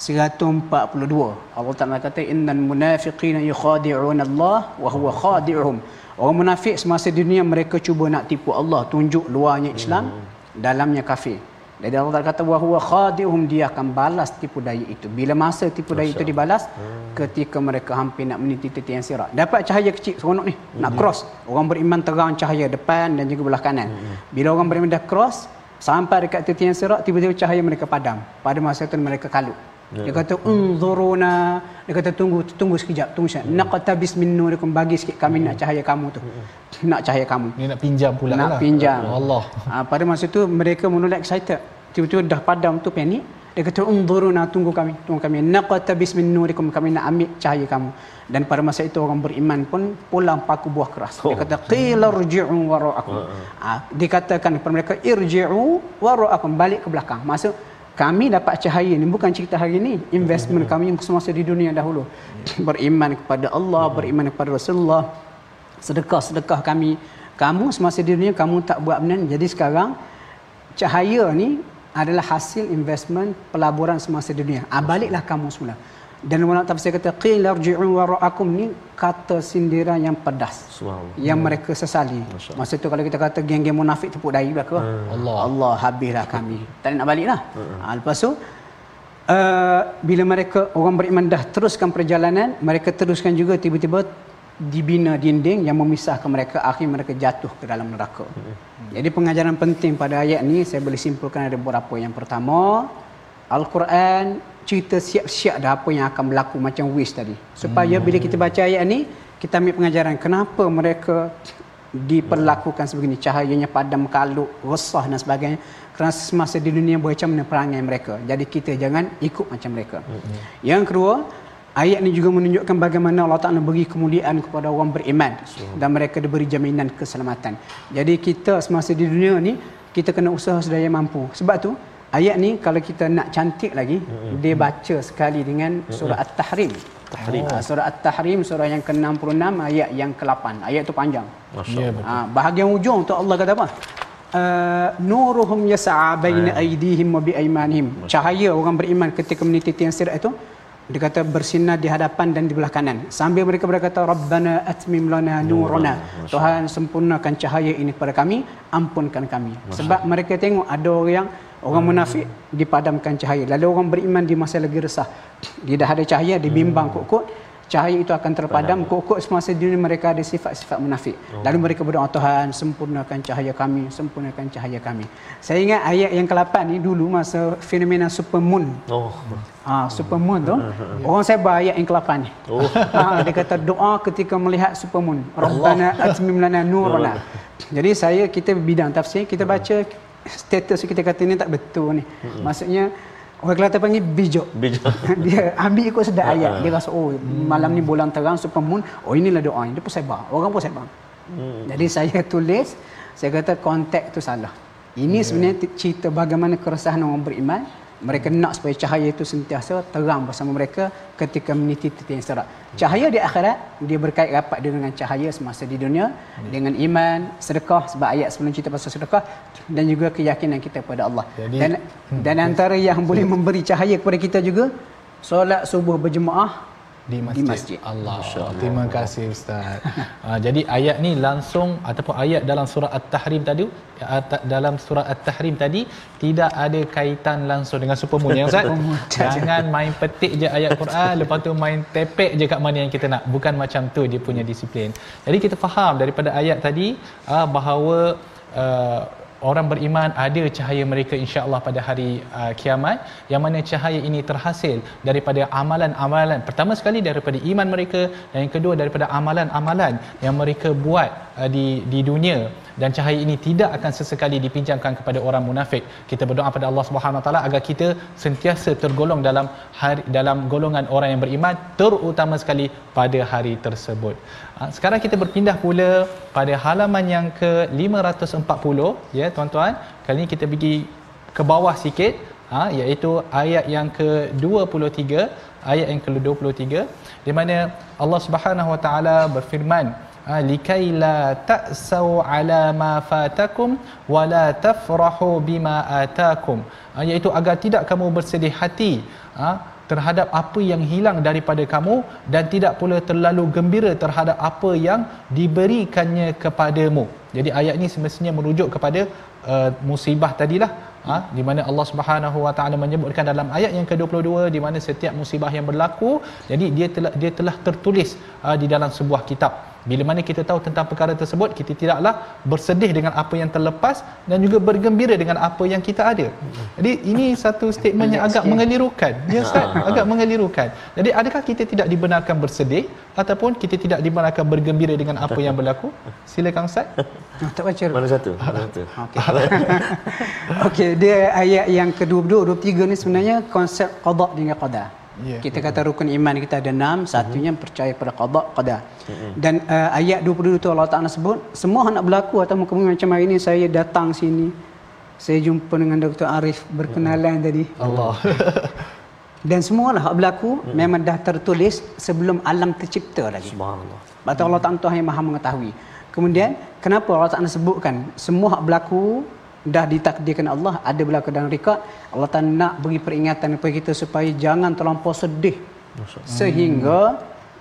142. Allah Taala kata innal munafiqina yukhadi'un Allah wa huwa khadi'uhum. Orang munafik semasa dunia mereka cuba nak tipu Allah, tunjuk luarnya Islam, hmm. dalamnya kafir. Jadi Allah Taala kata wahwa khadihum dia akan balas tipu daya itu. Bila masa tipu daya itu dibalas hmm. ketika mereka hampir nak meniti titik yang sirat. Dapat cahaya kecil seronok ni, hmm. nak cross. Orang beriman terang cahaya depan dan juga belah kanan. Hmm. Bila orang beriman dah cross sampai dekat titik yang sirat tiba-tiba cahaya mereka padam. Pada masa itu mereka kalut. Ya. Dia kata unzuruna. Dia kata tunggu tunggu sekejap, tunggu sekejap. Hmm. Naqtabis min nurikum bagi sikit kami hmm. nak cahaya kamu tu. Hmm. Nak cahaya kamu. Ni nak pinjam pula nak lah. pinjam. Allah. Ha, pada masa tu mereka mula excited. Tiba-tiba dah padam tu panik. Dia kata unzuruna tunggu kami, tunggu kami. Naqtabis min nurikum kami nak ambil cahaya kamu. Dan pada masa itu orang beriman pun pulang paku buah keras. Dia kata qila irji'u wara'akum. Ha, dikatakan kepada mereka irji'u wara'akum balik ke belakang. Maksud kami dapat cahaya ni bukan cerita hari ini investment kami yang semasa di dunia dahulu. Beriman kepada Allah beriman kepada Rasulullah. Sedekah-sedekah kami. Kamu semasa di dunia kamu tak buat benda jadi sekarang cahaya ni adalah hasil investment pelaburan semasa di dunia. Ah, baliklah kamu semula dan ulama tafsir kata qila rji'u wara'akum ni kata sindiran yang pedas. Yang hmm. mereka sesali. Masa tu kalau kita kata geng-geng munafik tepuk dahi belaka. Hmm. Allah. Allah habislah kami. Tak nak baliklah. Hmm. ha, lepas tu uh, bila mereka orang beriman dah teruskan perjalanan mereka teruskan juga tiba-tiba dibina dinding yang memisahkan mereka. Akhir mereka jatuh ke dalam neraka. Hmm. jadi pengajaran penting pada ayat ni saya boleh simpulkan ada beberapa. Yang pertama Al-Quran cerita siap-siap dah apa yang akan berlaku macam wish tadi. Supaya hmm. bila kita baca ayat ni, kita ambil pengajaran kenapa mereka diperlakukan sebegini. Cahayanya padam, kalut, resah dan sebagainya. Kerana semasa di dunia macam mana perangai mereka. Jadi kita jangan ikut macam mereka. Hmm. Yang kedua, ayat ni juga menunjukkan bagaimana Allah Ta'ala beri kemuliaan kepada orang beriman. Dan mereka diberi jaminan keselamatan. Jadi kita semasa di dunia ni, kita kena usaha sedaya mampu. Sebab tu, ayat ni kalau kita nak cantik lagi mm-hmm. dia baca sekali dengan surah mm-hmm. at-tahrim. Tahrim oh. surah at-tahrim surah yang ke-66 ayat yang ke-8 ayat tu panjang. Masyaallah ha, bahagian ujung tu Allah kata apa? Uh, nuruhum yas'a baina aydihim wa bi aymanihim. Cahaya orang beriman ketika meniti tiang sirat itu dia kata bersinar di hadapan dan di belah kanan sambil mereka berkata rabbana atmim lana nurana Tuhan sempurnakan cahaya ini kepada kami ampunkan kami sebab mereka tengok ada orang Orang munafik dipadamkan cahaya. Lalu orang beriman di masa lagi resah. Dia dah ada cahaya, dibimbang hmm. kok-kok. Cahaya itu akan terpadam. Kok-kok semasa dunia mereka ada sifat-sifat munafik. Oh. Lalu mereka berdoa, Tuhan sempurnakan cahaya kami. Sempurnakan cahaya kami. Saya ingat ayat yang ke-8 ni dulu masa fenomena supermoon. Oh. Ha, supermoon tu. Orang saya baca ayat yang ke-8 ni. Oh. Ha, dia kata doa ketika melihat supermoon. Rabbana atmim lana nurana. Jadi saya, kita bidang tafsir, kita baca status kita kata ni tak betul ni. Hmm. Maksudnya orang Kelantan panggil bijak. Bijak. dia ambil ikut sedap ayat. Dia rasa oh malam ni bulan terang super moon. Oh inilah doa Dia pun sebar. Orang pun sebar. Hmm. Jadi saya tulis saya kata konteks tu salah. Ini hmm. sebenarnya cerita bagaimana keresahan orang beriman mereka nak supaya cahaya itu sentiasa terang bersama mereka ketika meniti titik yang serak. Cahaya di akhirat dia berkait rapat dengan cahaya semasa di dunia hmm. dengan iman, sedekah sebab ayat sebelum cerita pasal sedekah dan juga keyakinan kita kepada Allah. Jadi, dan hmm. dan antara yang boleh memberi cahaya kepada kita juga solat subuh berjemaah di masjid. Di masjid. Allah. Terima kasih ustaz. uh, jadi ayat ni langsung ataupun ayat dalam surah At-Tahrim tadi uh, dalam surah At-Tahrim tadi tidak ada kaitan langsung dengan supermoon ya ustaz. Jangan main petik je ayat Quran lepas tu main tepek je kat mana yang kita nak. Bukan macam tu dia punya disiplin. Jadi kita faham daripada ayat tadi uh, bahawa uh, orang beriman ada cahaya mereka insya-Allah pada hari uh, kiamat. Yang mana cahaya ini terhasil daripada amalan-amalan pertama sekali daripada iman mereka dan yang kedua daripada amalan-amalan yang mereka buat uh, di di dunia dan cahaya ini tidak akan sesekali dipinjamkan kepada orang munafik. Kita berdoa pada Allah Subhanahu Wa Taala agar kita sentiasa tergolong dalam hari, dalam golongan orang yang beriman terutama sekali pada hari tersebut. Ha, sekarang kita berpindah pula pada halaman yang ke 540 ya tuan-tuan. Kali ini kita pergi ke bawah sikit ha, iaitu ayat yang ke-23 ayat yang ke-23 di mana Allah Subhanahu Wa Taala berfirman likai la ta'sau ala ma fatakum wa la tafrahu bima atakum ha, iaitu agar tidak kamu bersedih hati ha, terhadap apa yang hilang daripada kamu dan tidak pula terlalu gembira terhadap apa yang diberikannya kepadamu. Jadi ayat ini semestinya merujuk kepada uh, musibah tadilah ha, di mana Allah Subhanahu Wa Taala menyebutkan dalam ayat yang ke-22 di mana setiap musibah yang berlaku jadi dia telah dia telah tertulis uh, di dalam sebuah kitab bila mana kita tahu tentang perkara tersebut kita tidaklah bersedih dengan apa yang terlepas dan juga bergembira dengan apa yang kita ada. Jadi ini satu statement yang agak mengelirukan. Ya Ustaz? Agak mengelirukan. Jadi adakah kita tidak dibenarkan bersedih ataupun kita tidak dibenarkan bergembira dengan apa yang berlaku? Silakan Ustaz. Ah, tak baca Mana satu? Mana satu? Okey. Okey, dia ayat yang ke-22 23 ni sebenarnya konsep qada dengan qadar. Ya. Kita kata rukun iman kita ada enam, satunya percaya pada qada qadar. Dan uh, ayat 22 tu Allah Taala sebut semua nak berlaku atau kemudian macam hari ni saya datang sini saya jumpa dengan Dr. Arif berkenalan tadi. Allah Dan semualah hak berlaku memang dah tertulis sebelum alam tercipta lagi. Subhanallah. Allah Ta'ala Tuhan yang maha mengetahui. Kemudian, kenapa Allah Ta'ala sebutkan semua hak berlaku dah ditakdirkan Allah, ada berlaku dalam rekod. Allah Ta'ala nak beri peringatan kepada kita supaya jangan terlampau sedih. Sehingga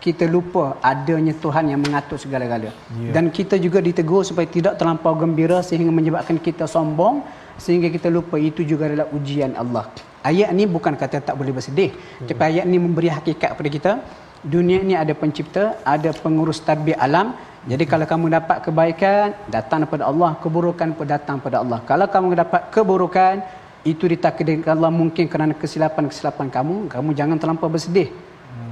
kita lupa adanya Tuhan yang mengatur segala-gala. Yeah. Dan kita juga ditegur supaya tidak terlampau gembira sehingga menyebabkan kita sombong sehingga kita lupa itu juga adalah ujian Allah. Ayat ni bukan kata tak boleh bersedih. Hmm. Tapi ayat ni memberi hakikat kepada kita. Dunia ni ada pencipta, ada pengurus tadbir alam. Jadi kalau kamu dapat kebaikan, datang daripada Allah. Keburukan pun datang daripada Allah. Kalau kamu dapat keburukan, itu ditakdirkan Allah mungkin kerana kesilapan-kesilapan kamu. Kamu jangan terlampau bersedih.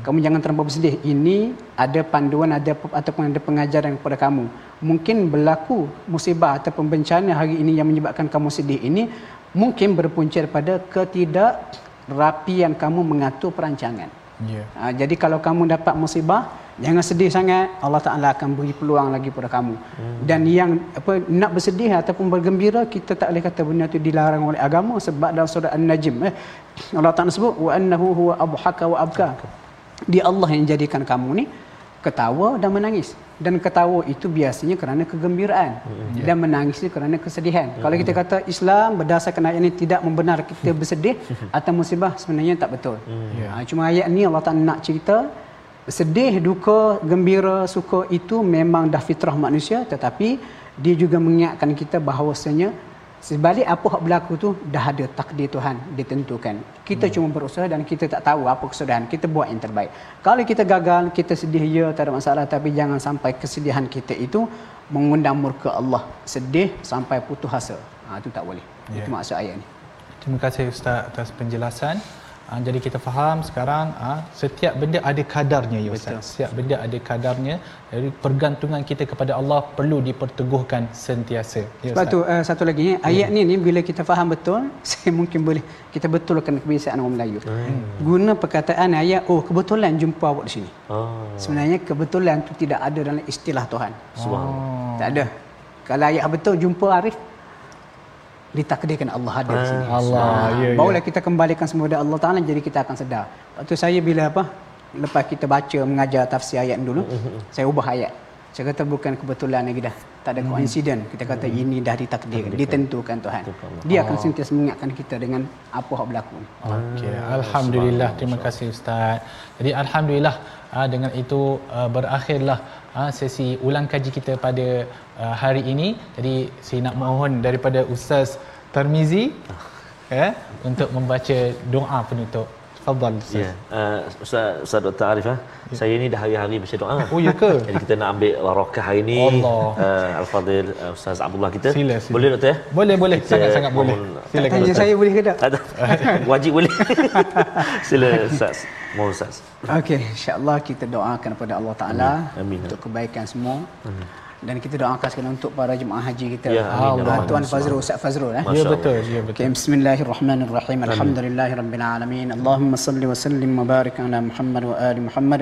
Kamu jangan terlampau bersedih. Ini ada panduan ada ataupun ada pengajaran kepada kamu. Mungkin berlaku musibah ataupun bencana hari ini yang menyebabkan kamu sedih ini mungkin berpunca daripada ketidakrapian kamu mengatur perancangan. Ya Ha, jadi kalau kamu dapat musibah, jangan sedih sangat. Allah Taala akan beri peluang lagi pada kamu. Hmm. Dan yang apa nak bersedih ataupun bergembira, kita tak boleh kata benda itu dilarang oleh agama sebab dalam surah An-Najm eh, Allah Taala sebut wa annahu huwa abhaka wa abka. Dia Allah yang jadikan kamu ni ketawa dan menangis. Dan ketawa itu biasanya kerana kegembiraan Hmm. dan menangis itu kerana kesedihan. Kalau kita kata Islam berdasarkan ayat ini tidak membenar kita bersedih atau musibah sebenarnya tak betul. Ya. Ha, cuma ayat ni Allah Taala nak cerita sedih, duka, gembira, suka itu memang dah fitrah manusia tetapi dia juga mengingatkan kita bahawasanya sebalik apa yang berlaku tu dah ada takdir Tuhan ditentukan. Kita hmm. cuma berusaha dan kita tak tahu apa kesudahan. Kita buat yang terbaik. Kalau kita gagal, kita sedih ya, tak ada masalah tapi jangan sampai kesedihan kita itu mengundang murka Allah. Sedih sampai putus asa. Ha, itu tak boleh. Ya. Itu maksud ayat ni. Terima kasih Ustaz atas penjelasan. Ha, jadi kita faham sekarang ha, setiap benda ada kadarnya ya Ustaz. Betul. Setiap benda ada kadarnya. Jadi pergantungan kita kepada Allah perlu diperteguhkan sentiasa. Ya Sebab tu uh, satu lagi ayat ni ni bila kita faham betul, saya mungkin boleh kita betulkan kebiasaan orang Melayu. Hmm. Guna perkataan ayat oh kebetulan jumpa awak di sini. Ah, Sebenarnya kebetulan tu tidak ada dalam istilah Tuhan. subhanallah. Tak ada. Kalau ayat betul jumpa Arif ditakdirkan Allah ada di sini. Allah, ya, ya. Barulah kita kembalikan semua kepada Allah Taala jadi kita akan sedar. Lepas tu saya bila apa lepas kita baca mengajar tafsir ayat dulu, saya ubah ayat. Saya kata bukan kebetulan lagi dah. Tak ada coincidence. Kita kata ini dah ditakdirkan, ditentukan Tuhan. Dia akan sentiasa mengingatkan kita dengan apa yang berlaku. Okey, alhamdulillah. Terima kasih ustaz. Jadi alhamdulillah ah, dengan itu ah, berakhirlah ah, sesi ulang kaji kita pada ah, hari ini. Jadi saya nak mohon daripada ustaz Tarmizi ya untuk membaca doa penutup. Tafadhal ustaz. Ya, uh, Ustaz, Ustaz Dr. Arif ah. Saya ni dah hari-hari baca doa. Oh ya ke? Jadi kita nak ambil barakah hari ni. Allah. Uh, Al-Fadhil uh, Ustaz Abdullah kita. Sila, sila. Boleh Doktor ya? Boleh boleh Kita sangat-sangat boleh. Silakan. Tanya saya boleh ke tak? Ada. Wajib boleh. Sila Ustaz. Mohon Ustaz. Okey, insya-Allah kita doakan kepada Allah Taala Amin. untuk kebaikan semua. Dan kita doakan sekali untuk para jemaah haji kita. Ya, amin. Ah, Amin. Tuan Fazrul, Ustaz Fazrul eh. Ya Masya betul, ya Okay, betul. بسم الله الرحمن الرحيم الحمد لله رب العالمين اللهم صل وسلم وبارك على محمد وآل محمد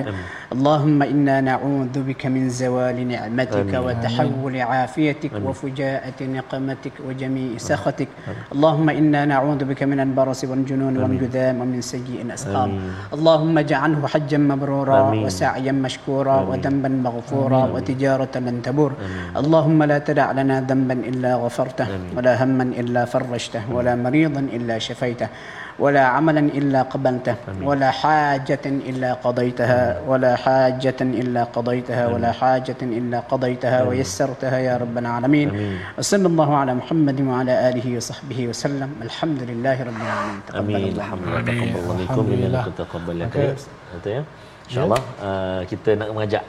اللهم إنا نعوذ بك من زوال نعمتك وتحول عافيتك وفجاءة نقمتك وجميع سخطك اللهم إنا نعوذ بك من البرص والجنون والجذام ومن سيء الأسقام اللهم اجعله حجا مبرورا آمين. وسعيا مشكورا وذنبا مغفورا وتجارة لن تبور اللهم لا تدع لنا ذنبا إلا غفرته ولا هما إلا فرجته ولا مريضا إلا شفيته ولا عملا إلا قبلته ولا حاجة إلا قضيتها ولا حاجة إلا قضيتها ولا حاجة إلا قضيتها ويسرتها يا رب العالمين. وصلى الله على محمد وعلى آله وصحبه وسلم. الحمد لله رب العالمين. تقبل. الله. minkum Alhamdulillah. innahu taqabbal ya Maka- karim. Kata ya. InsyaAllah uh, kita nak mengajak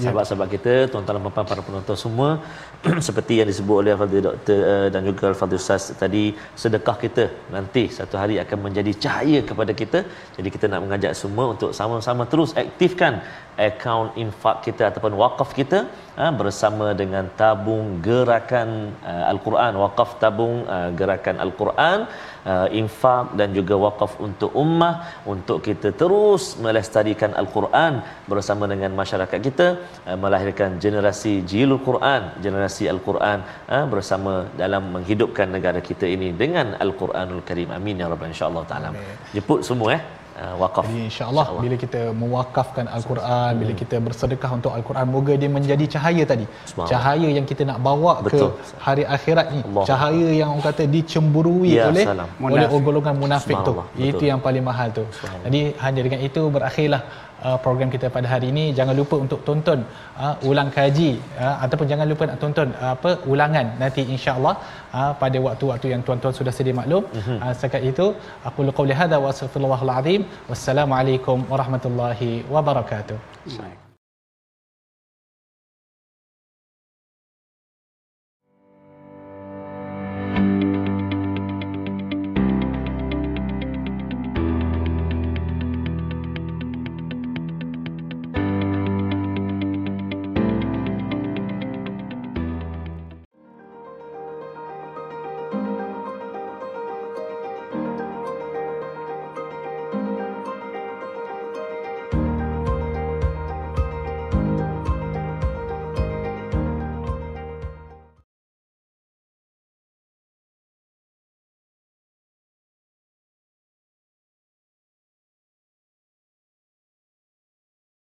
sahabat-sahabat kita, tuan-tuan dan puan-puan para penonton semua seperti yang disebut oleh Al-Fadhil Doktor uh, dan juga Al-Fadhil Ustaz tadi sedekah kita nanti satu hari akan menjadi cahaya kepada kita. Jadi kita nak mengajak semua untuk sama-sama terus aktifkan akaun infak kita ataupun wakaf kita ha, bersama dengan tabung gerakan uh, Al-Quran, wakaf tabung gerakan Al-Quran, infak dan juga wakaf untuk ummah untuk kita terus melestarikan Al-Quran bersama dengan masyarakat kita melahirkan generasi jilul Quran, generasi Al-Quran uh, bersama dalam menghidupkan negara kita ini dengan Al-Quranul Karim. Amin ya rabbal insya-Allah taala. Jemput semua eh uh, wakaf. Jadi insya-Allah bila kita mewakafkan al-Quran, bila kita bersedekah untuk al-Quran, moga dia menjadi cahaya tadi. Cahaya yang kita nak bawa Betul. ke hari akhirat ni. Allah. Cahaya yang orang kata dicemburui Ya, oleh salam. oleh Munafik. golongan munafik tu. Betul. Itu yang paling mahal tu. Jadi hanya dengan itu berakhirlah uh, program kita pada hari ini. Jangan lupa untuk tonton uh, ulang kaji uh, ataupun jangan lupa nak tonton uh, apa ulangan nanti insya-Allah uh, pada waktu-waktu yang tuan-tuan sudah sedia maklum. Mhm. Uh, setakat itu aku qauli hadza wa astaghfirullahal azim. Wassalamualaikum warahmatullahi wabarakatuh. Baik.